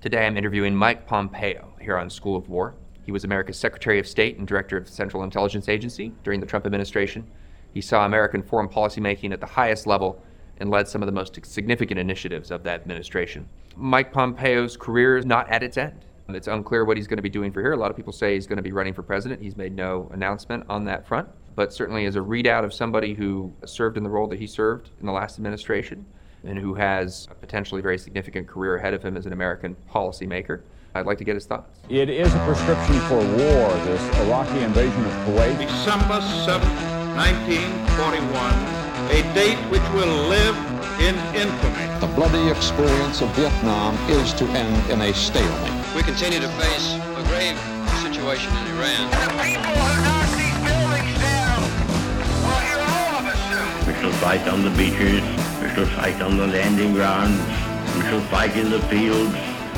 Today I'm interviewing Mike Pompeo here on School of War. He was America's Secretary of State and Director of the Central Intelligence Agency during the Trump administration. He saw American foreign policy making at the highest level and led some of the most significant initiatives of that administration. Mike Pompeo's career is not at its end. It's unclear what he's going to be doing for here. A lot of people say he's going to be running for president. He's made no announcement on that front, but certainly as a readout of somebody who served in the role that he served in the last administration and who has a potentially very significant career ahead of him as an American policymaker. I'd like to get his thoughts. It is a prescription for war, this Iraqi invasion of Kuwait. December 7, 1941, a date which will live in infamy. The bloody experience of Vietnam is to end in a stalemate. We continue to face a grave situation in Iran. The people who knock these buildings down will hear all of us soon. We shall fight on the beaches, we shall fight on the landing grounds, we shall fight in the fields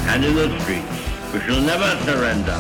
and in the streets. We shall never surrender.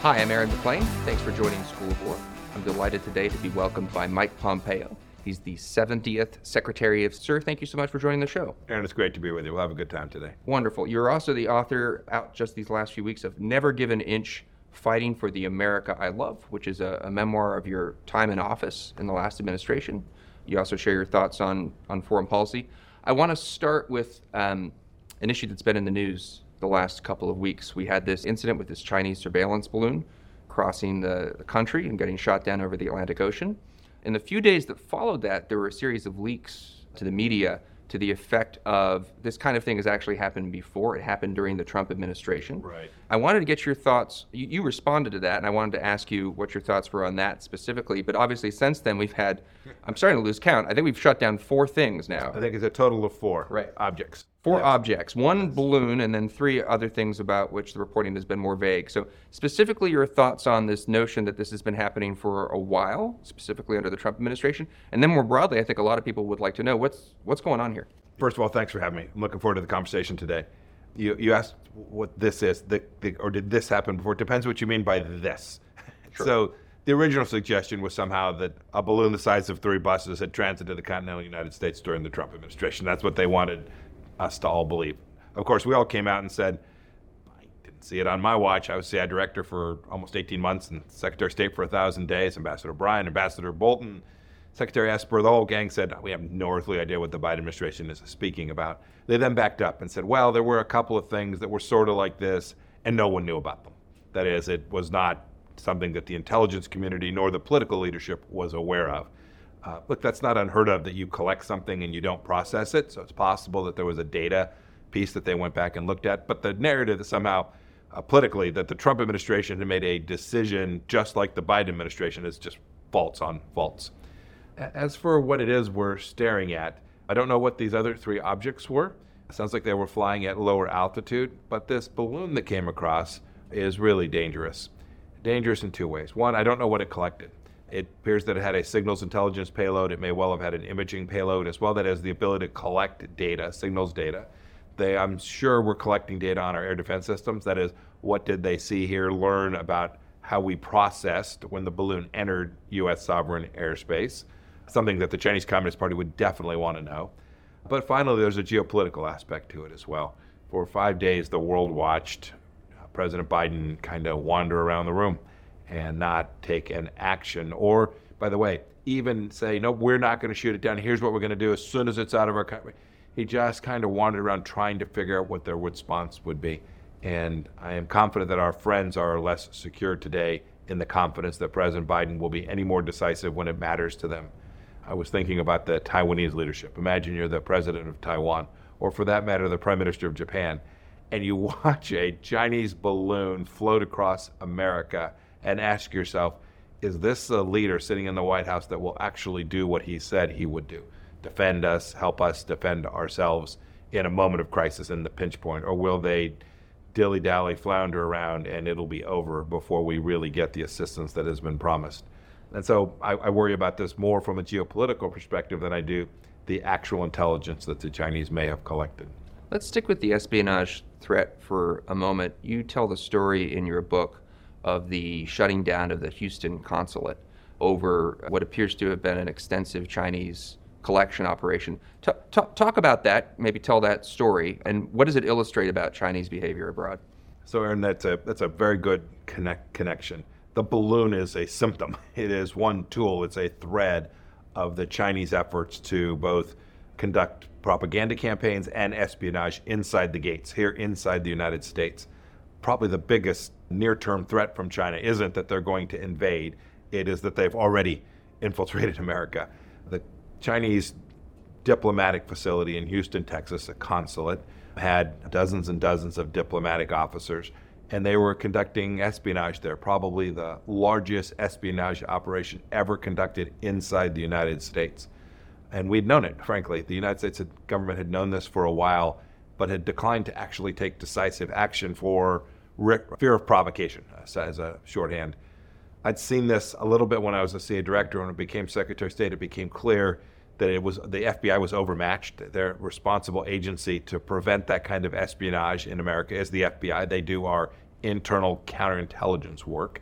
Hi, I'm Aaron McLean. Thanks for joining School of War. I'm delighted today to be welcomed by Mike Pompeo. He's the 70th Secretary of Sir. Thank you so much for joining the show. Aaron, it's great to be with you. We'll have a good time today. Wonderful. You're also the author out just these last few weeks of Never Give an Inch Fighting for the America I Love, which is a, a memoir of your time in office in the last administration. You also share your thoughts on, on foreign policy. I want to start with um, an issue that's been in the news the last couple of weeks. We had this incident with this Chinese surveillance balloon crossing the, the country and getting shot down over the Atlantic Ocean. In the few days that followed that, there were a series of leaks to the media to the effect of this kind of thing has actually happened before. It happened during the Trump administration. Right. I wanted to get your thoughts. You, you responded to that, and I wanted to ask you what your thoughts were on that specifically. But obviously, since then, we've had, I'm starting to lose count. I think we've shut down four things now. I think it's a total of four Right. objects. Four Yes. objects, one balloon, and then three other things about which the reporting has been more vague. So, specifically, your thoughts on this notion that this has been happening for a while, specifically under the Trump administration, and then more broadly, I think a lot of people would like to know what's what's going on here. First of all, thanks for having me. I'm looking forward to the conversation today. You, you asked what this is, the, the, or did this happen before? It depends what you mean by this. So the original suggestion was somehow that a balloon the size of three buses had transited the continental United States during the Trump administration. That's what they wanted us to all believe. Of course, we all came out and said, I didn't see it on my watch. I was CIA director for almost 18 months and Secretary of State for a thousand days. Ambassador Bryan, Ambassador Bolton, Secretary Esper, the whole gang said, We have no earthly idea what the Biden administration is speaking about. They then backed up and said, Well, there were a couple of things that were sort of like this, and no one knew about them. That is, it was not something that the intelligence community nor the political leadership was aware of. Uh, look, that's not unheard of that you collect something and you don't process it. So it's possible that there was a data piece that they went back and looked at. But the narrative that somehow uh, politically that the Trump administration had made a decision just like the Biden administration is just false on false. As for what it is we're staring at, I don't know what these other three objects were. It sounds like they were flying at lower altitude, but this balloon that came across is really dangerous. Dangerous in two ways. One, I don't know what it collected. It appears that it had a signals intelligence payload. It may well have had an imaging payload as well that has the ability to collect data, signals data. They, I'm sure, were collecting data on our air defense systems. That is, what did they see here? Learn about how we processed when the balloon entered U.S. sovereign airspace, something that the Chinese Communist Party would definitely want to know. But finally, there's a geopolitical aspect to it as well. For five days, the world watched uh, President Biden kind of wander around the room and not take an action. Or, by the way, even say, no, we're not going to shoot it down. Here's what we're going to do as soon as it's out of our country. He just kind of wandered around trying to figure out what their response would be. And I am confident that our friends are less secure today in the confidence that President Biden will be any more decisive when it matters to them. I was thinking about the Taiwanese leadership. Imagine you're the president of Taiwan, or for that matter, the prime minister of Japan, and you watch a Chinese balloon float across America and ask yourself, is this a leader sitting in the White House that will actually do what he said he would do? Defend us, help us defend ourselves in a moment of crisis in the pinch point, or will they dilly dally, flounder around, and it'll be over before we really get the assistance that has been promised? And so I, I worry about this more from a geopolitical perspective than I do the actual intelligence that the Chinese may have collected. Let's stick with the espionage threat for a moment. You tell the story in your book of the shutting down of the Houston consulate over what appears to have been an extensive Chinese collection operation. T- t- talk about that, maybe tell that story, and what does it illustrate about Chinese behavior abroad? So, Aaron, that's a that's a very good connect connection. The balloon is a symptom. It is one tool. It's a thread of the Chinese efforts to both conduct propaganda campaigns and espionage inside the gates here inside the United States. Probably the biggest near-term threat from China isn't that they're going to invade; it is that they've already infiltrated America. The Chinese diplomatic facility in Houston, Texas, a consulate, had dozens and dozens of diplomatic officers, and they were conducting espionage there, probably the largest espionage operation ever conducted inside the United States. And we'd known it, frankly. The United States government had known this for a while, but had declined to actually take decisive action for fear of provocation, uh, as a shorthand. I'd seen this a little bit when I was a CIA director. When I became Secretary of State, it became clear that it was the FBI was overmatched. Their responsible agency to prevent that kind of espionage in America is the FBI. They do our internal counterintelligence work.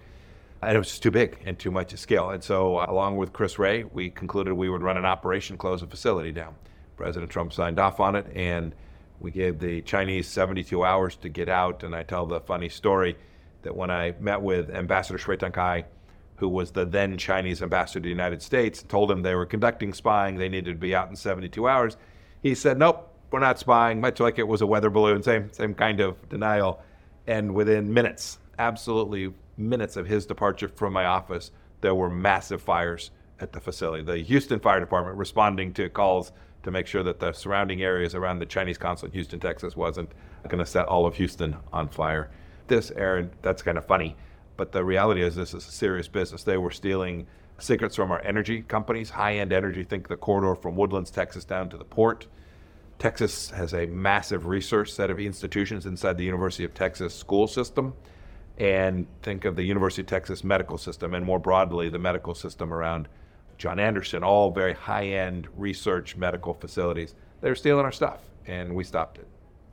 And it was just too big and too much to scale. And so, uh, along with Chris Wray, we concluded we would run an operation, close a facility down. President Trump signed off on it, and we gave the Chinese 72 hours to get out. And I tell the funny story that when I met with Ambassador Cui Tiankai, who was the then Chinese ambassador to the United States, told him they were conducting spying, they needed to be out in 72 hours. He said, Nope, we're not spying, much like it was a weather balloon, same, same kind of denial. And within minutes, absolutely minutes of his departure from my office, there were massive fires at the facility. The Houston Fire Department responding to calls to make sure that the surrounding areas around the Chinese consulate in Houston, Texas wasn't going to set all of Houston on fire. This, Aaron, that's kind of funny but the reality is, this is a serious business. They were stealing secrets from our energy companies, high end energy. Think the corridor from Woodlands, Texas, down to the port. Texas has a massive research set of institutions inside the University of Texas school system. And think of the University of Texas medical system, and more broadly, the medical system around John Anderson, all very high end research medical facilities. They were stealing our stuff, and we stopped it.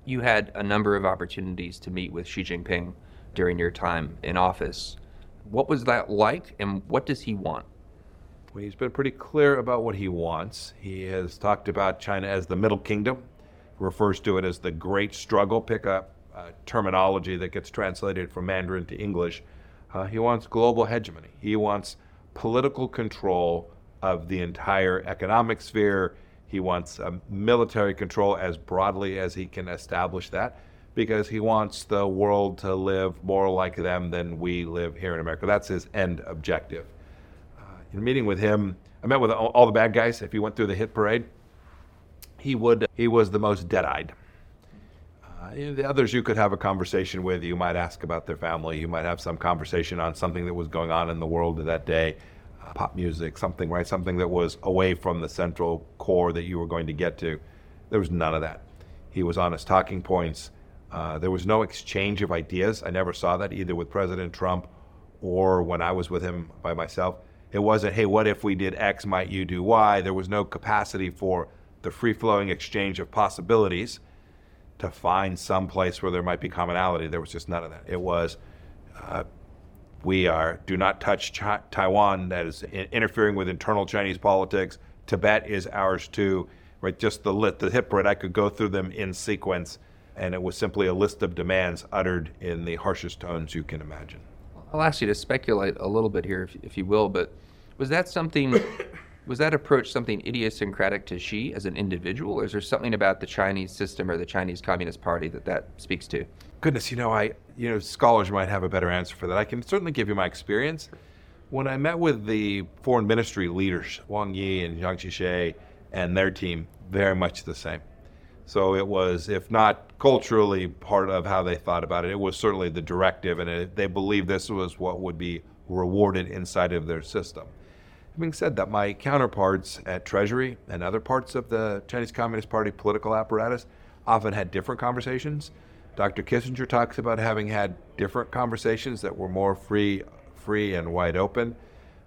You had a number of opportunities to meet with Xi Jinping during your time in office. What was that like, and what does he want? Well, he's been pretty clear about what he wants. He has talked about China as the Middle Kingdom, refers to it as the Great Struggle. Pick up uh, terminology that gets translated from Mandarin to English. Uh, he wants global hegemony. He wants political control of the entire economic sphere. He wants military control as broadly as he can establish that because he wants the world to live more like them than we live here in America. That's his end objective. Uh, in meeting with him, I met with all, the bad guys. If he went through the hit parade, he would. He was the most dead-eyed. Uh, the others you could have a conversation with. You might ask about their family. You might have some conversation on something that was going on in the world that day. Uh, pop music, something, right? Something that was away from the central core that you were going to get to. There was none of that. He was on his talking points uh, there was no exchange of ideas. I never saw that either with President Trump or when I was with him by myself. It wasn't, hey, what if we did X, might you do Y? There was no capacity for the free flowing exchange of possibilities to find some place where there might be commonality. There was just none of that. It was, uh, we are, do not touch Ch- Taiwan, that is in- interfering with internal Chinese politics. Tibet is ours too. Right, just the lit, the hip parade, I could go through them in sequence and it was simply a list of demands uttered in the harshest tones you can imagine. I'll ask you to speculate a little bit here, if, if you will, but was that something, was that approach something idiosyncratic to Xi as an individual, or is there something about the Chinese system or the Chinese Communist Party that that speaks to? Goodness, you know, I, you know, scholars might have a better answer for that. I can certainly give you my experience. When I met with the foreign ministry leaders, Wang Yi and Yang Jiechi, and their team, very much the same. So it was, if not culturally part of how they thought about it, it was certainly the directive, and it, they believed this was what would be rewarded inside of their system. Having said that, my counterparts at Treasury and other parts of the Chinese Communist Party political apparatus often had different conversations. Dr. Kissinger talks about having had different conversations that were more free, free and wide open.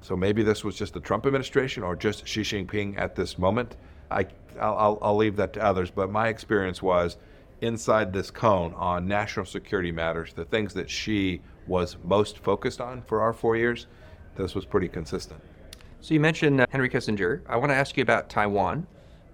So maybe this was just the Trump administration or just Xi Jinping at this moment. I, I'll, I'll leave that to others, but my experience was inside this cone on national security matters, the things that Xi was most focused on for our four years, this was pretty consistent. So you mentioned uh, Henry Kissinger. I want to ask you about Taiwan.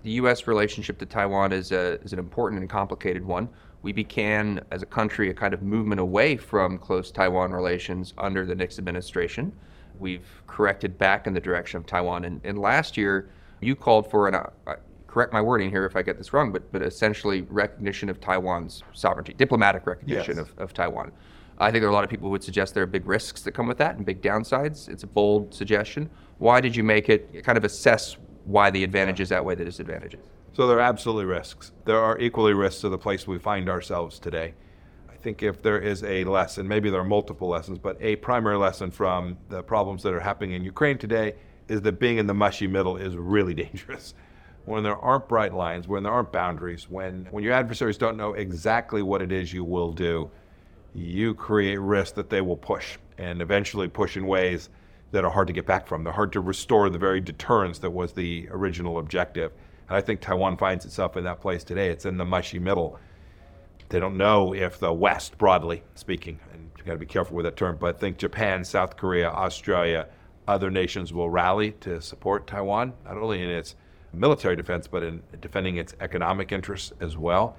The U.S. relationship to Taiwan is, a, is an important and complicated one. We began, as a country, a kind of movement away from close Taiwan relations under the Nixon administration. We've corrected back in the direction of Taiwan. And, and last year, you called for an, uh, correct my wording here if I get this wrong, but, but essentially recognition of Taiwan's sovereignty, diplomatic recognition Yes. of, of Taiwan. I think there are a lot of people who would suggest there are big risks that come with that and big downsides. It's a bold suggestion. Why did you make it? Kind of assess why the advantages outweigh the disadvantages. So there are absolutely risks. There are equally risks to the place we find ourselves today. I think if there is a lesson, maybe there are multiple lessons, but a primary lesson from the problems that are happening in Ukraine today is that being in the mushy middle is really dangerous. When there aren't bright lines, when there aren't boundaries, when, when your adversaries don't know exactly what it is you will do, you create risk that they will push and eventually push in ways that are hard to get back from. They're hard to restore the very deterrence that was the original objective. And I think Taiwan finds itself in that place today. It's in the mushy middle. They don't know if the West, broadly speaking, and you got to be careful with that term, but I think Japan, South Korea, Australia, other nations will rally to support Taiwan, not only in its military defense, but in defending its economic interests as well.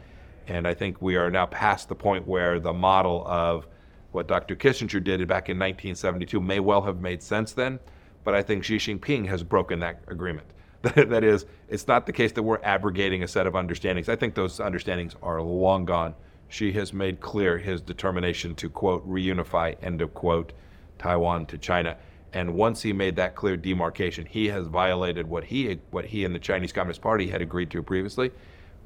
And I think we are now past the point where the model of what Dr. Kissinger did back in 1972 may well have made sense then, but I think Xi Jinping has broken that agreement. that is, it's not the case that we're abrogating a set of understandings. I think those understandings are long gone. Xi has made clear his determination to, quote, reunify, end of quote, Taiwan to China. And once he made that clear demarcation, he has violated what he, what he and the Chinese Communist Party had agreed to previously.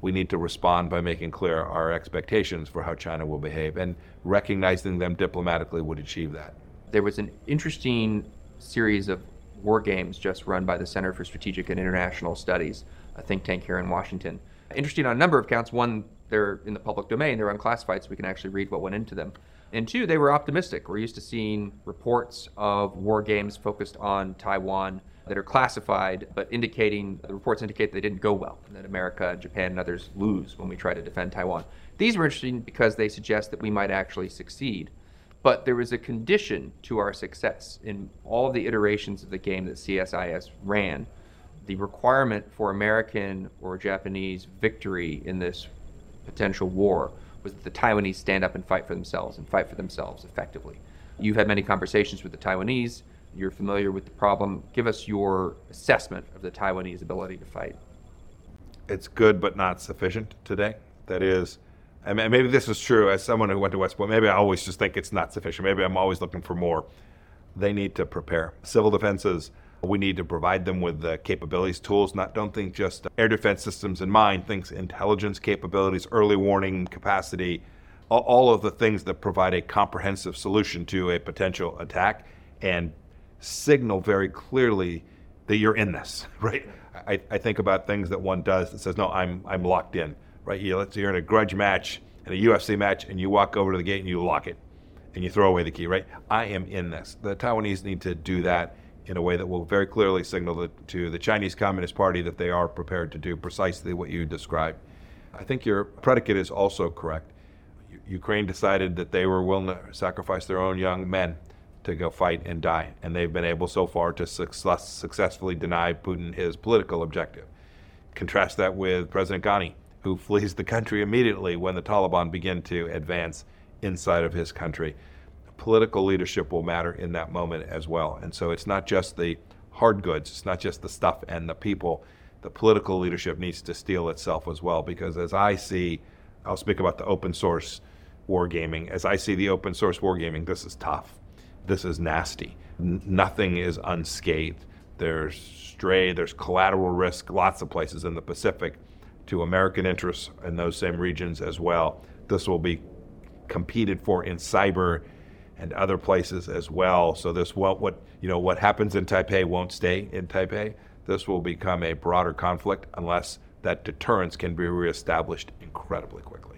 We need to respond by making clear our expectations for how China will behave, and recognizing them diplomatically would achieve that. There was an interesting series of war games just run by the Center for Strategic and International Studies, a think tank here in Washington. Interesting on a number of counts. One, they're in the public domain, they're unclassified, so we can actually read what went into them. And two, they were optimistic. We're used to seeing reports of war games focused on Taiwan that are classified, but indicating the reports indicate they didn't go well, and that America, Japan, and others lose when we try to defend Taiwan. These were interesting because they suggest that we might actually succeed. But there was a condition to our success in all of the iterations of the game that CSIS ran. The requirement for American or Japanese victory in this potential war was that the Taiwanese stand up and fight for themselves and fight for themselves effectively. You've had many conversations with the Taiwanese. You're familiar with the problem. Give us your assessment of the Taiwanese ability to fight. it's good but not sufficient today. That is, mean, maybe this is true as someone who went to West Point. Maybe I always just think it's not sufficient. Maybe I'm always looking for more. They need to prepare. Civil defenses, we need to provide them with the capabilities, tools. Not don't think just air defense systems in mind. Think intelligence capabilities, early warning capacity, all, of the things that provide a comprehensive solution to a potential attack, and signal very clearly that you're in this, right? I, I think about things that one does that says, no, I'm, I'm locked in, right? You, let's say you're in a grudge match, in a UFC match, and you walk over to the gate and you lock it and you throw away the key, right? I am in this. The Taiwanese need to do that in a way that will very clearly signal that, to the Chinese Communist Party that they are prepared to do precisely what you described. I think your predicate is also correct. U- Ukraine decided that they were willing to sacrifice their own young men to go fight and die, and they've been able so far to success, successfully deny Putin his political objective. Contrast that with President Ghani, who flees the country immediately when the Taliban begin to advance inside of his country. Political leadership will matter in that moment as well. And so it's not just the hard goods, it's not just the stuff and the people. The political leadership needs to steel itself as well, because as I see, I'll speak about the open source wargaming. As I see the open source wargaming, this is tough. This is nasty. N- nothing is unscathed. There's stray, there's collateral risk, lots of places in the Pacific to American interests in those same regions as well. This will be competed for in cyber and other places as well. So this what what you know what happens in Taipei won't stay in Taipei. This will become a broader conflict unless that deterrence can be reestablished incredibly quickly.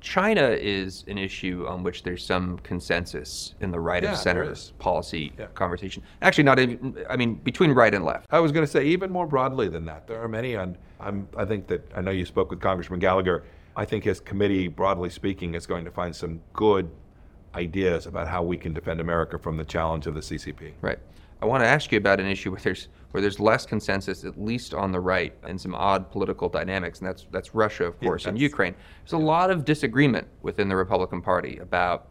China is an issue on which there's some consensus in the right Yeah, of center policy Yeah. conversation. Actually, not even, I mean, between right and left. I was going to say even more broadly than that. There are many on. I'm, I think that I know you spoke with Congressman Gallagher. I think his committee, broadly speaking, is going to find some good ideas about how we can defend America from the challenge of the CCP. Right. I want to ask you about an issue where there's where there's less consensus, at least on the right, and some odd political dynamics, and that's that's Russia, of Yeah, course, and Ukraine. There's a lot of disagreement within the Republican Party about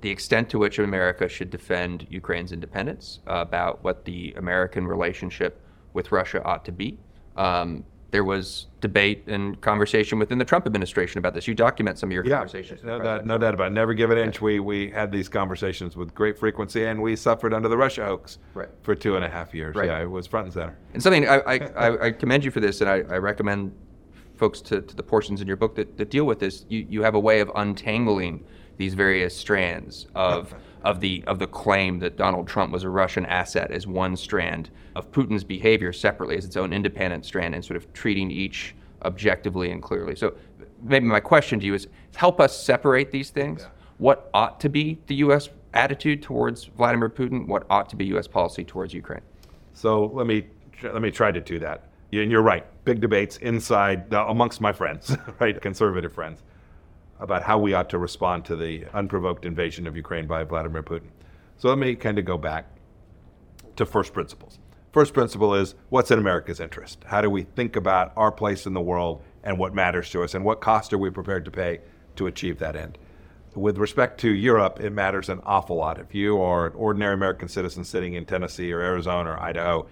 the extent to which America should defend Ukraine's independence, uh, about what the American relationship with Russia ought to be. Um, there was debate and conversation within the Trump administration about this. You document some of your Yeah, conversations. no, doubt, no doubt about it. Never give an inch. We, we had these conversations with great frequency, and we suffered under the Russia hoax Right. for two and a half years. Right. Yeah, it was front and center. And something I, I, I, I commend you for this, and I, I recommend folks to, to the portions in your book that, that deal with this. You, you have a way of untangling these various strands of, of, the, of the claim that Donald Trump was a Russian asset as one strand, of Putin's behavior separately as its own independent strand, and sort of treating each objectively and clearly. So maybe my question to you is help us separate these things. What ought to be the U.S. attitude towards Vladimir Putin? What ought to be U.S. policy towards Ukraine? So let me let me try to do that. And you're right. Big debates inside amongst my friends, right, conservative friends, about how we ought to respond to the unprovoked invasion of Ukraine by Vladimir Putin. So let me kind of go back to first principles. First principle is what's in America's interest? How do we think about our place in the world and what matters to us, and what cost are we prepared to pay to achieve that end? With respect to Europe, it matters an awful lot. If you are an ordinary American citizen sitting in Tennessee or Arizona or Idaho,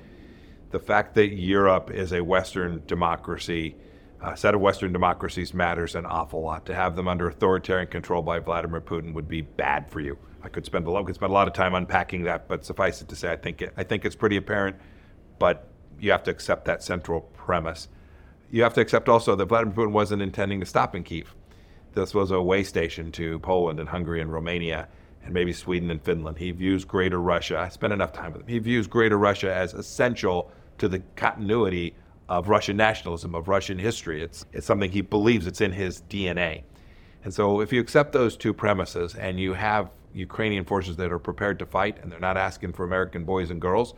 the fact that Europe is a Western democracy, a set of Western democracies matters an awful lot. To have them under authoritarian control by Vladimir Putin would be bad for you. I could spend a lot, could spend a lot of time unpacking that, but suffice it to say, I think it, I think it's pretty apparent. But you have to accept that central premise. You have to accept also that Vladimir Putin wasn't intending to stop in Kiev. This was a way station to Poland and Hungary and Romania and maybe Sweden and Finland. He views Greater Russia. I spent enough time with him. He views Greater Russia as essential to the continuity of Russian nationalism, of Russian history. It's it's something he believes it's in his DNA. And so if you accept those two premises and you have Ukrainian forces that are prepared to fight and they're not asking for American boys and girls,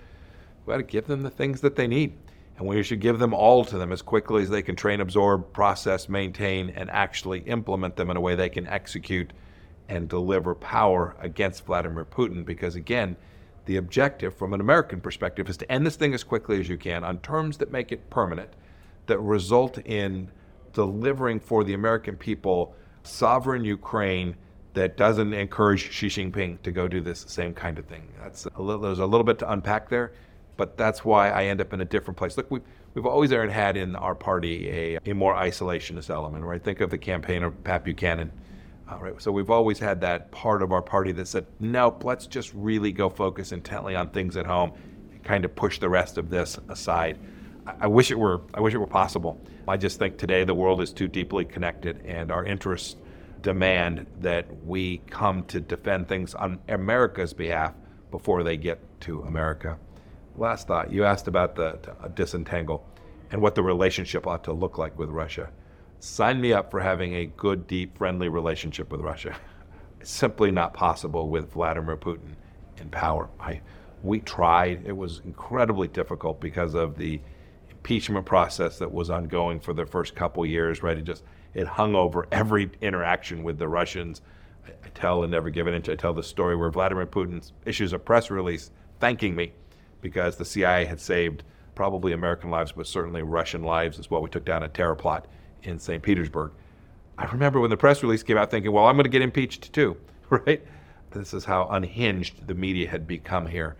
we got to give them the things that they need. And we should give them all to them as quickly as they can train, absorb, process, maintain, and actually implement them in a way they can execute and deliver power against Vladimir Putin. Because again, the objective from an American perspective is to end this thing as quickly as you can on terms that make it permanent, that result in delivering for the American people sovereign Ukraine that doesn't encourage Xi Jinping to go do this same kind of thing. That's a little, there's a little bit to unpack there, but that's why I end up in a different place. Look, we've, we've always had in our party a, a more isolationist element, right? Think of the campaign of Pat Buchanan. Uh, right? So we've always had that part of our party that said, nope, let's just really go focus intently on things at home and kind of push the rest of this aside. I, I wish it were I wish it were possible. I just think today the world is too deeply connected and our interests demand that we come to defend things on America's behalf before they get to America. Last thought, you asked about the disentangle and what the relationship ought to look like with Russia. Sign me up for having a good, deep, friendly relationship with Russia. It's simply not possible with Vladimir Putin in power. I, we tried. It was incredibly difficult because of the impeachment process that was ongoing for the first couple years, right? It just it hung over every interaction with the Russians. I, I tell and never give an inch. I tell the story where Vladimir Putin issues a press release thanking me because the CIA had saved probably American lives, but certainly Russian lives as well. We took down a terror plot in St. Petersburg. I remember when the press release came out thinking, well, I'm going to get impeached too, right? This is how unhinged the media had become here.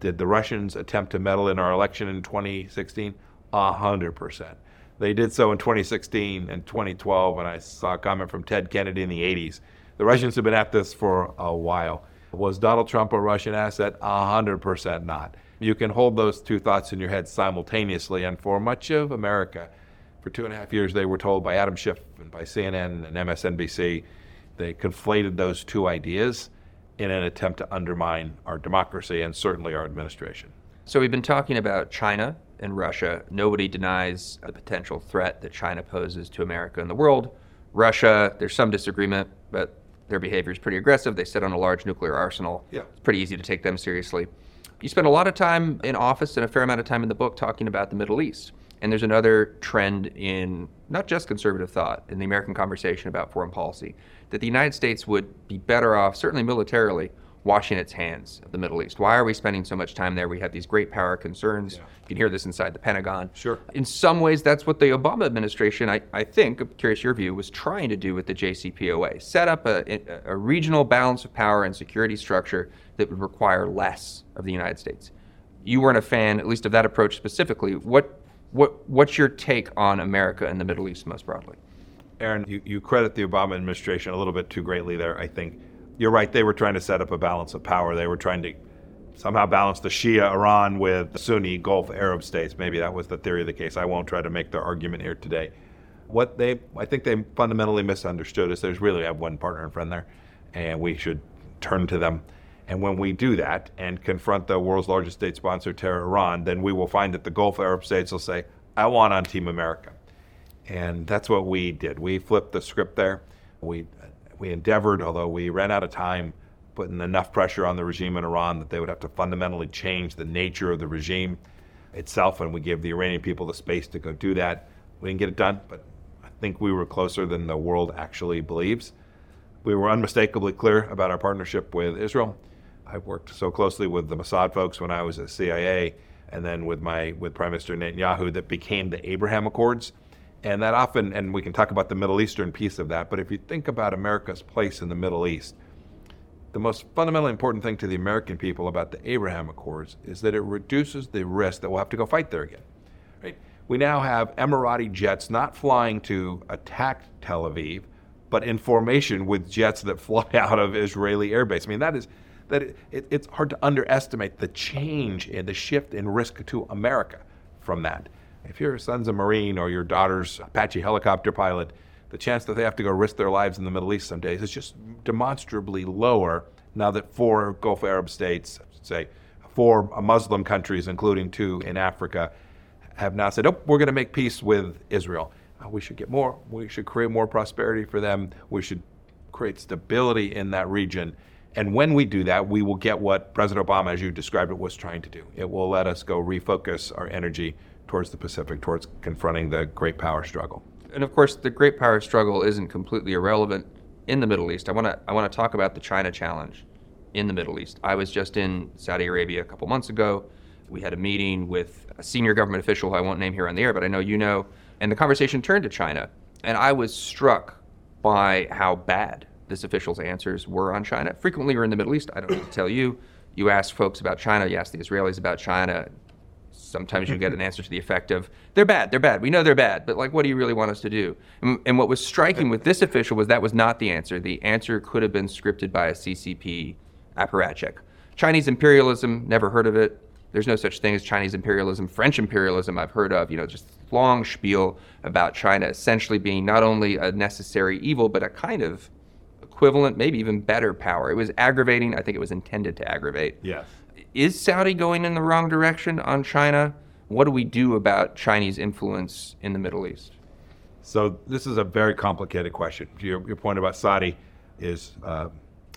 Did the Russians attempt to meddle in our election in 2016? A hundred percent. They did so in 2016 and 2012, and I saw a comment from Ted Kennedy in the 80s. The Russians have been at this for a while. Was Donald Trump a Russian asset? A hundred percent not. You can hold those two thoughts in your head simultaneously, and for much of America, for two and a half years, they were told by Adam Schiff and by CNN and MSNBC, they conflated those two ideas in an attempt to undermine our democracy and certainly our administration. So we've been talking about China and Russia. Nobody denies the potential threat that China poses to America and the world. Russia, there's some disagreement, but their behavior is pretty aggressive. They sit on a large nuclear arsenal. Yeah. It's pretty easy to take them seriously. You spend a lot of time in office and a fair amount of time in the book talking about the Middle East. And there's another trend in not just conservative thought, in the American conversation about foreign policy, that the United States would be better off, certainly militarily, washing its hands of the Middle East? Why are we spending so much time there? We have these great power concerns. You can hear this inside the Pentagon. Sure. In some ways, that's what the Obama administration, I, I think, I'm curious your view, was trying to do with the JCPOA set up a, a regional balance of power and security structure that would require less of the United States. You weren't a fan, at least of that approach specifically. What, what, what's your take on America and the Middle East most broadly? Aaron, you, you credit the Obama administration a little bit too greatly there, I think. You're right, they were trying to set up a balance of power. They were trying to somehow balance the Shia Iran with the Sunni Gulf Arab states. Maybe that was the theory of the case. I won't try to make the argument here today. What they, I think they fundamentally misunderstood is there's really have one partner and friend there, and we should turn to them. And when we do that and confront the world's largest state sponsor, terror Iran, then we will find that the Gulf Arab states will say, I want on Team America. And that's what we did. We flipped the script there. We, we endeavored, although we ran out of time, putting enough pressure on the regime in Iran that they would have to fundamentally change the nature of the regime itself, and we gave the Iranian people the space to go do that. We didn't get it done, but I think we were closer than the world actually believes. We were unmistakably clear about our partnership with Israel. I worked so closely with the Mossad folks when I was at CIA, and then with my with Prime Minister Netanyahu that became the Abraham Accords. And that often, and we can talk about the Middle Eastern piece of that, but if you think about America's place in the Middle East, the most fundamentally important thing to the American people about the Abraham Accords is that it reduces the risk that we'll have to go fight there again. Right? We now have Emirati jets not flying to attack Tel Aviv, but in formation with jets that fly out of Israeli airbase. I mean, that is that it, it, it's hard to underestimate the change and the shift in risk to America from that. If your son's a Marine or your daughter's Apache helicopter pilot, the chance that they have to go risk their lives in the Middle East some days is just demonstrably lower now that four Gulf Arab states, say four Muslim countries, including two in Africa, have now said, oh, we're going to make peace with Israel. Uh, we should get more. We should create more prosperity for them. We should create stability in that region. And when we do that, we will get what President Obama, as you described it, was trying to do. It will let us go refocus our energy towards the Pacific, towards confronting the great power struggle. And of course, the great power struggle isn't completely irrelevant in the Middle East. I want to I want to talk about the China challenge in the Middle East. I was just in Saudi Arabia a couple months ago. We had a meeting with a senior government official who I won't name here on the air, but I know you know. And the conversation turned to China, and I was struck by how bad this official's answers were on China. Frequently, we're in the Middle East. I don't need to tell you. You ask folks about China. You ask the Israelis about China. Sometimes you get an answer to the effect of, "They're bad. They're bad. We know they're bad, but like, what do you really want us to do?" And, and what was striking with this official was that was not the answer. The answer could have been scripted by a CCP apparatchik. Chinese imperialism, never heard of it. There's no such thing as Chinese imperialism. French imperialism, I've heard of. You know, just long spiel about China essentially being not only a necessary evil, but a kind of equivalent, maybe even better power. It was aggravating. I think it was intended to aggravate. Yes. Is Saudi going in the wrong direction on China? What do we do about Chinese influence in the Middle East? So this is a very complicated question. Your, your point about Saudi is uh,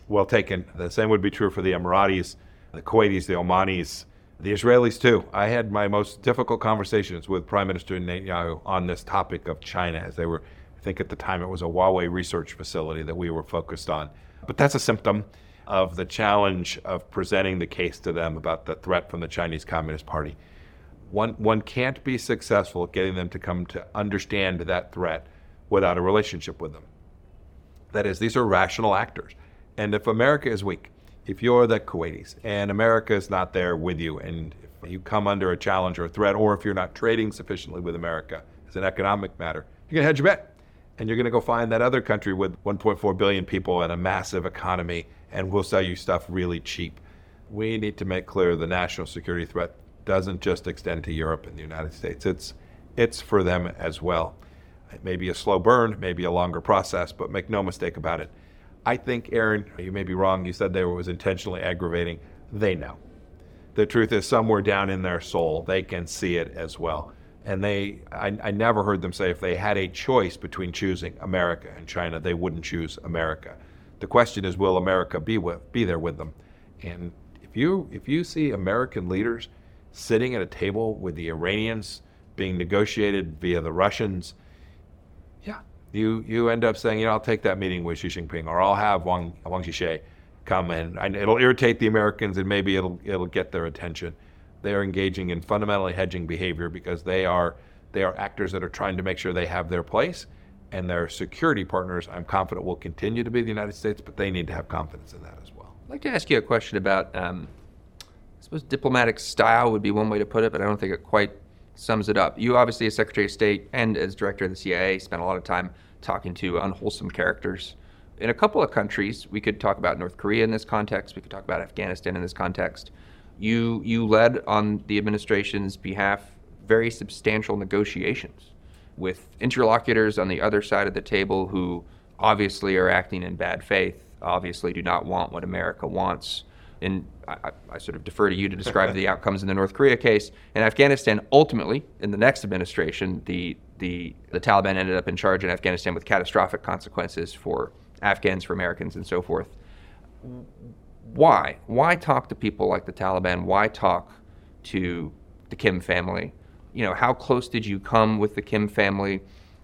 well taken. The same would be true for the Emiratis, the Kuwaitis, the Omanis, the Israelis too. I had my most difficult conversations with Prime Minister Netanyahu on this topic of China as they were, think at the time it was a Huawei research facility that we were focused on. But that's a symptom of the challenge of presenting the case to them about the threat from the Chinese Communist Party. One, one can't be successful at getting them to come to understand that threat without a relationship with them. That is, these are rational actors. And if America is weak, if you're the Kuwaitis and America is not there with you, and if you come under a challenge or a threat, or if you're not trading sufficiently with America as an economic matter, you're going to hedge your bet. And you're going to go find that other country with 1.4 billion people and a massive economy, and we'll sell you stuff really cheap. We need to make clear the national security threat doesn't just extend to Europe and the United States. It's, it's for them as well. It may be a slow burn, maybe a longer process, but make no mistake about it I think, Aaron, you may be wrong. You said they was intentionally aggravating. They know. The truth is, somewhere down in their soul, they can see it as well. And they, I, I never heard them say if they had a choice between choosing America and China, they wouldn't choose America. The question is, will America be with, be there with them? And if you if you see American leaders sitting at a table with the Iranians being negotiated via the Russians, yeah you you end up saying, you know, I'll take that meeting with Xi Jinping, or I'll have Wang Wang Zhishe come in. And it'll irritate the Americans and maybe it'll it'll get their attention. They are engaging in fundamentally hedging behavior because they are they are actors that are trying to make sure they have their place and their security partners I'm confident will continue to be the United States, but they need to have confidence in that as well. I'd like to ask you a question about, um, I suppose diplomatic style would be one way to put it, but I don't think it quite sums it up. You obviously, as Secretary of State and as Director of the CIA, spent a lot of time talking to unwholesome characters. In a couple of countries, we could talk about North Korea in this context. We could talk about Afghanistan in this context. You you led on the administration's behalf very substantial negotiations with interlocutors on the other side of the table who obviously are acting in bad faith, obviously do not want what America wants. And I, I sort of defer to you to describe the outcomes in the North Korea case. In Afghanistan, ultimately, in the next administration, the, the, the Taliban ended up in charge in Afghanistan with catastrophic consequences for Afghans, for Americans, and so forth. Why? Why talk to people like the Taliban? Why talk to the Kim family? You know, how close did you come with the Kim family?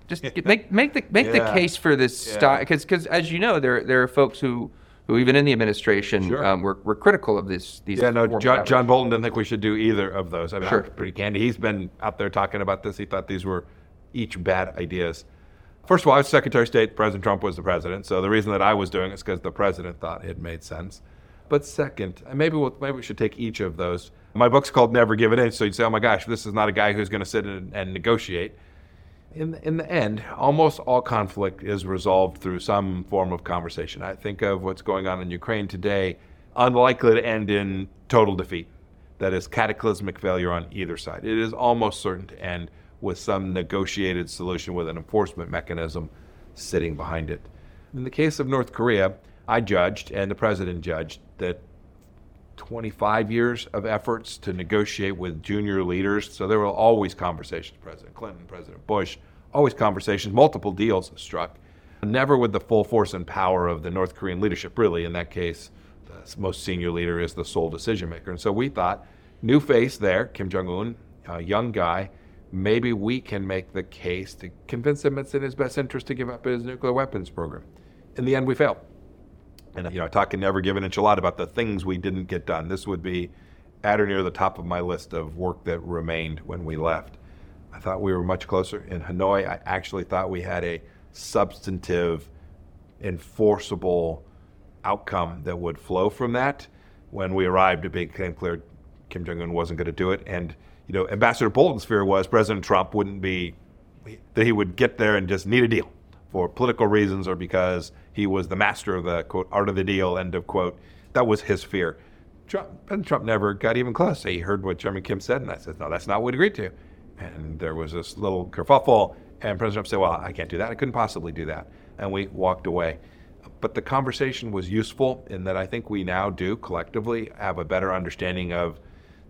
Just get- make make the make the case for this Yeah. style, because because as you know, there there are folks who who even in the administration Sure. um, were, were critical of this these. Yeah, no, John. John Bolton didn't think we should do either of those. I mean, Sure. I'm pretty candid. He's been out there talking about this. He thought these were each bad ideas. First of all, I was Secretary of State. President Trump was the president. So the reason that I was doing it is because the president thought it made sense. But second, maybe we'll, maybe we should take each of those. My book's called Never Give an Inch. So you'd say, oh my gosh, this is not a guy who's going to sit and, and negotiate. In in the end, almost all conflict is resolved through some form of conversation. I think of what's going on in Ukraine today, unlikely to end in total defeat. That is cataclysmic failure on either side. It is almost certain to end with some negotiated solution with an enforcement mechanism sitting behind it. In the case of North Korea, I judged, and the president judged, that 25 years of efforts to negotiate with junior leaders. So there were always conversations, President Clinton, President Bush, always conversations, multiple deals struck. Never with the full force and power of the North Korean leadership, really. In that case, the most senior leader is the sole decision maker. And so we thought, new face there, Kim Jong un, a young guy, maybe we can make the case to convince him it's in his best interest to give up his nuclear weapons program. In the end, we failed. And you know, I never give an inch a lot about the things we didn't get done. This would be at or near the top of my list of work that remained when we left. I thought we were much closer. In Hanoi, I actually thought we had a substantive, enforceable outcome that would flow from that. When we arrived, it became clear Kim Jong Un wasn't going to do it. And you know, Ambassador Bolton's fear was President Trump wouldn't be that he would get there and just need a deal for political reasons or because he was the master of the quote art of the deal end of quote. That was his fear. Trump, President Trump never got even close. He heard what Chairman Kim said, and I said, no, that's not what we agreed to. And there was this little kerfuffle, and President Trump said, well, I can't do that. I couldn't possibly do that. And we walked away. But the conversation was useful in that I think we now do collectively have a better understanding of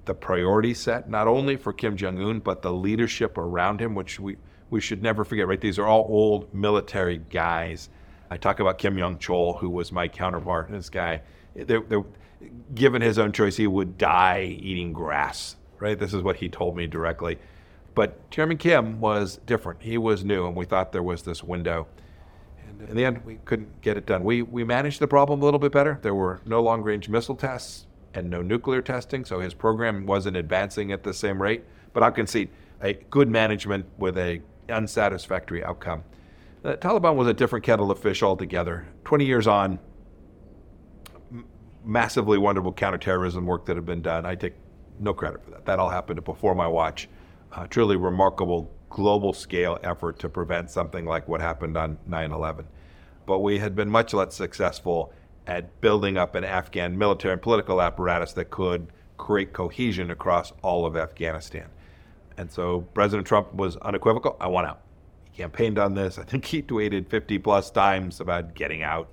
the priority set, not only for Kim Jong Un, but the leadership around him, which we, we should never forget, right? These are all old military guys. I talk about Kim Yong Chol, who was my counterpart. This guy, they're, they're, given his own choice, he would die eating grass, right? This is what he told me directly. But Chairman Kim was different. He was new, and we thought there was this window. And in the end, we couldn't get it done. We, we managed the problem a little bit better. There were no long range missile tests and no nuclear testing, so his program wasn't advancing at the same rate. But I'll concede a good management with a unsatisfactory outcome. The Taliban was a different kettle of fish altogether. 20 years on, massively wonderful counterterrorism work that had been done. I take no credit for that. That all happened before my watch. Uh, truly remarkable global scale effort to prevent something like what happened on 9 11. But we had been much less successful at building up an Afghan military and political apparatus that could create cohesion across all of Afghanistan. And so President Trump was unequivocal I want out. He campaigned on this. I think he tweeted 50 plus times about getting out.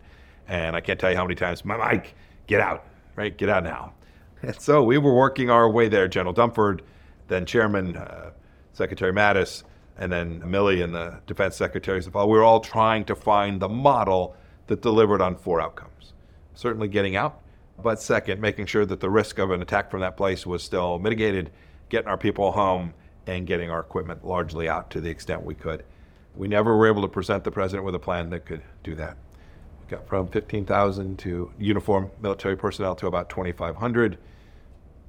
And I can't tell you how many times, my Mike, get out, right? Get out now. And so we were working our way there. General Dunford, then Chairman uh, Secretary Mattis, and then Milley and the Defense Secretaries. We were all trying to find the model that delivered on four outcomes. Certainly getting out, but second, making sure that the risk of an attack from that place was still mitigated, getting our people home, and getting our equipment largely out to the extent we could. We never were able to present the president with a plan that could do that. We got from 15,000 to uniform military personnel to about 2,500.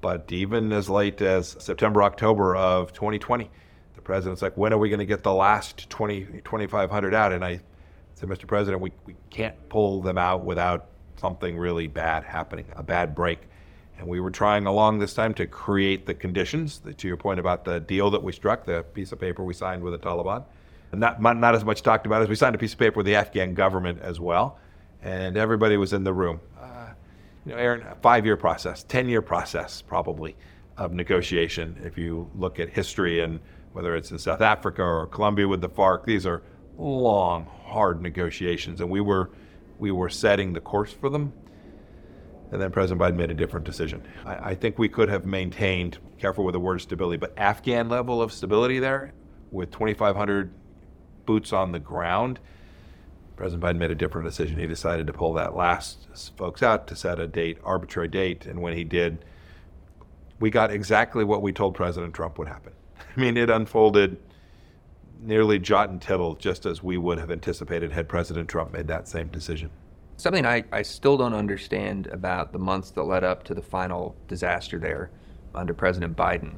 But even as late as September, October of 2020, the president's like, when are we going to get the last 20, 2,500 out? And I said, Mr. President, we, we can't pull them out without something really bad happening, a bad break. And we were trying along this time to create the conditions, the, to your point about the deal that we struck, the piece of paper we signed with the Taliban. And not, not as much talked about as we signed a piece of paper with the Afghan government as well. And everybody was in the room. Uh, you know, Aaron, a five-year process, ten-year process probably of negotiation. If you look at history and whether it's in South Africa or Colombia with the FARC, these are long, hard negotiations, and we were we were setting the course for them. And then President Biden made a different decision. I, I think we could have maintained, careful with the word stability, but Afghan level of stability there with 2,500 boots on the ground. President Biden made a different decision. He decided to pull that last folks out to set a date, arbitrary date, and when he did, we got exactly what we told President Trump would happen. I mean, it unfolded nearly jot and tittle, just as we would have anticipated had President Trump made that same decision. Something I, I still don't understand about the months that led up to the final disaster there under President Biden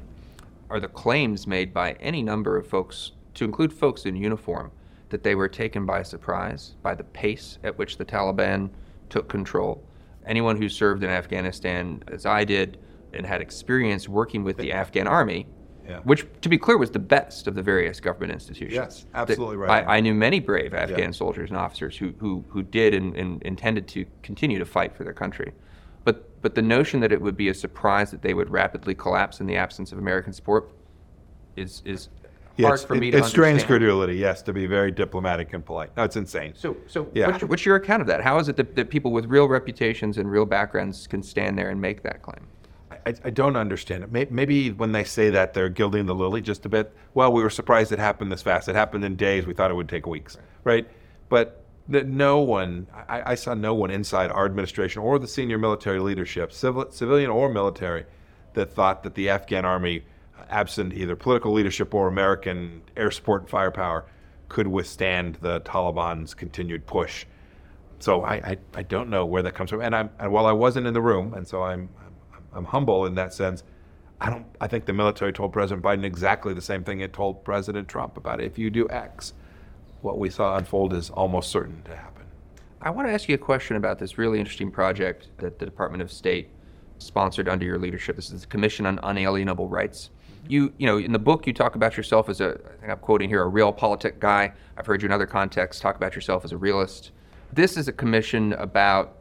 are the claims made by any number of folks, to include folks in uniform, that they were taken by surprise by the pace at which the Taliban took control. Anyone who served in Afghanistan, as I did, and had experience working with the Afghan army, Yeah. which, to be clear, was the best of the various government institutions. Yes, absolutely right. I, I knew many brave Afghan Yeah. soldiers and officers who, who, who did and, and intended to continue to fight for their country. But, but the notion that it would be a surprise that they would rapidly collapse in the absence of American support is, is Yeah, hard for me it, to it strains credulity, yes, to be very diplomatic and polite. No, it's insane. So, so Yeah. what's, your, what's your account of that? How is it that, that people with real reputations and real backgrounds can stand there and make that claim? I, I don't understand it. Maybe when they say that, they're gilding the lily just a bit. Well, we were surprised it happened this fast. It happened in days. We thought it would take weeks, right? But that no one, I, I saw no one inside our administration or the senior military leadership, civil, civilian or military, that thought that the Afghan army, absent either political leadership or American air support and firepower, could withstand the Taliban's continued push. So I, I, I don't know where that comes from. And I'm and while I wasn't in the room, and so I'm I'm, humble in that sense. I don't. I think the military told President Biden exactly the same thing it told President Trump about it. if you do X, what we saw unfold is almost certain to happen. I want to ask you a question about this really interesting project that the Department of State sponsored under your leadership. This is the Commission on Unalienable Rights. You, you know, in the book, you talk about yourself as a, I think I'm quoting here, a realpolitik guy. I've heard you in other contexts talk about yourself as a realist. This is a commission about,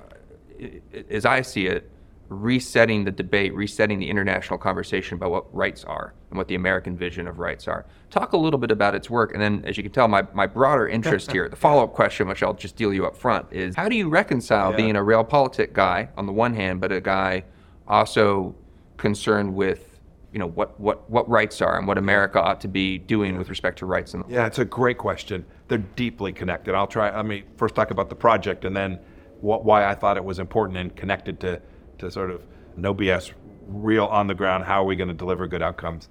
uh, as I see it, resetting the debate, resetting the international conversation about what rights are and what the American vision of rights are. Talk a little bit about its work, and then, as you can tell, my, my broader interest here, the follow up question, which I'll just deal you up front, is how do you reconcile Yeah. being a realpolitik guy on the one hand, but a guy also concerned with you know what, what, what rights are and what America ought to be doing with respect to rights the Yeah, it's a great question. They're deeply connected. I'll try. Let me first talk about the project, and then what, why I thought it was important and connected to to sort of no BS, real on the ground. How are we going to deliver good outcomes?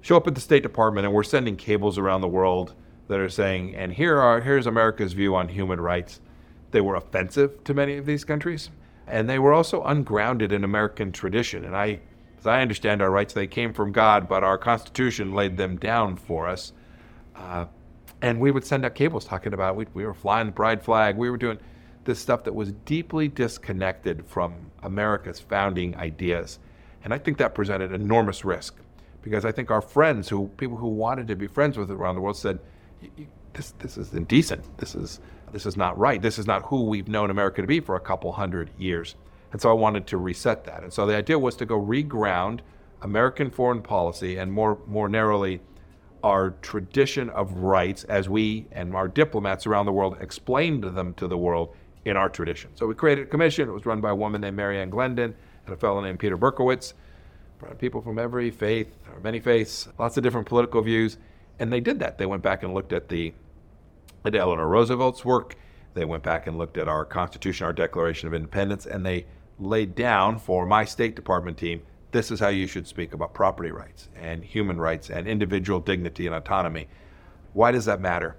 Show up at the State Department, and we're sending cables around the world that are saying, and here are here's America's view on human rights. They were offensive to many of these countries, and they were also ungrounded in American tradition. And I, as I understand our rights, they came from God, but our Constitution laid them down for us. Uh, and we would send out cables talking about we, we were flying the pride flag. We were doing this stuff that was deeply disconnected from America's founding ideas. And I think that presented enormous risk because I think our friends, who people who wanted to be friends with around the world, said, "Y- y- "This this is indecent. This is this is not right. This is not who we've known America to be for a couple hundred years." And so I wanted to reset that. And so the idea was to go reground American foreign policy and more more narrowly our tradition of rights as we and our diplomats around the world explained them to the world in our tradition. So we created a commission. It was run by a woman named Mary Ann Glendon and a fellow named Peter Berkowitz. Brought people from every faith or many faiths, lots of different political views. And they did that. They went back and looked at the at Eleanor Roosevelt's work. They went back and looked at our Constitution, our Declaration of Independence, and they laid down for my State Department team this is how you should speak about property rights and human rights and individual dignity and autonomy. Why does that matter?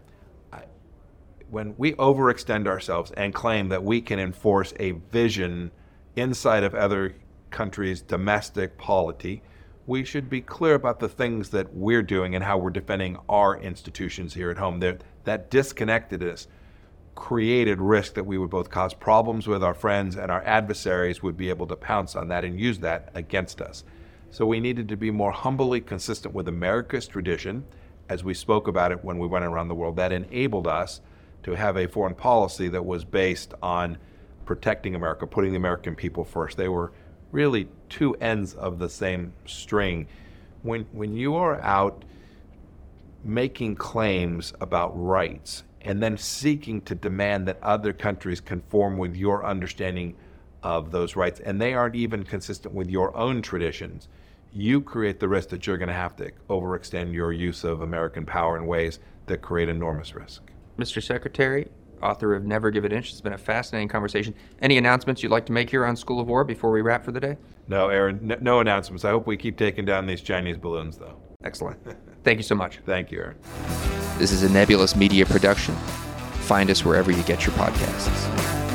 When we overextend ourselves and claim that we can enforce a vision inside of other countries' domestic polity, we should be clear about the things that we're doing and how we're defending our institutions here at home. That, that disconnectedness created risk that we would both cause problems with our friends and our adversaries would be able to pounce on that and use that against us. So we needed to be more humbly consistent with America's tradition, as we spoke about it when we went around the world. That enabled us to have a foreign policy that was based on protecting America, putting the American people first. They were really two ends of the same string. When, when you are out making claims about rights and then seeking to demand that other countries conform with your understanding of those rights, and they aren't even consistent with your own traditions, you create the risk that you're going to have to overextend your use of American power in ways that create enormous risk. Mr. Secretary, author of Never Give an Inch, it's been a fascinating conversation. Any announcements you'd like to make here on School of War before we wrap for the day? No, Aaron, n- no announcements. I hope we keep taking down these Chinese balloons, though. Excellent. Thank you so much. Thank you, Aaron. This is a Nebulous Media production. Find us wherever you get your podcasts.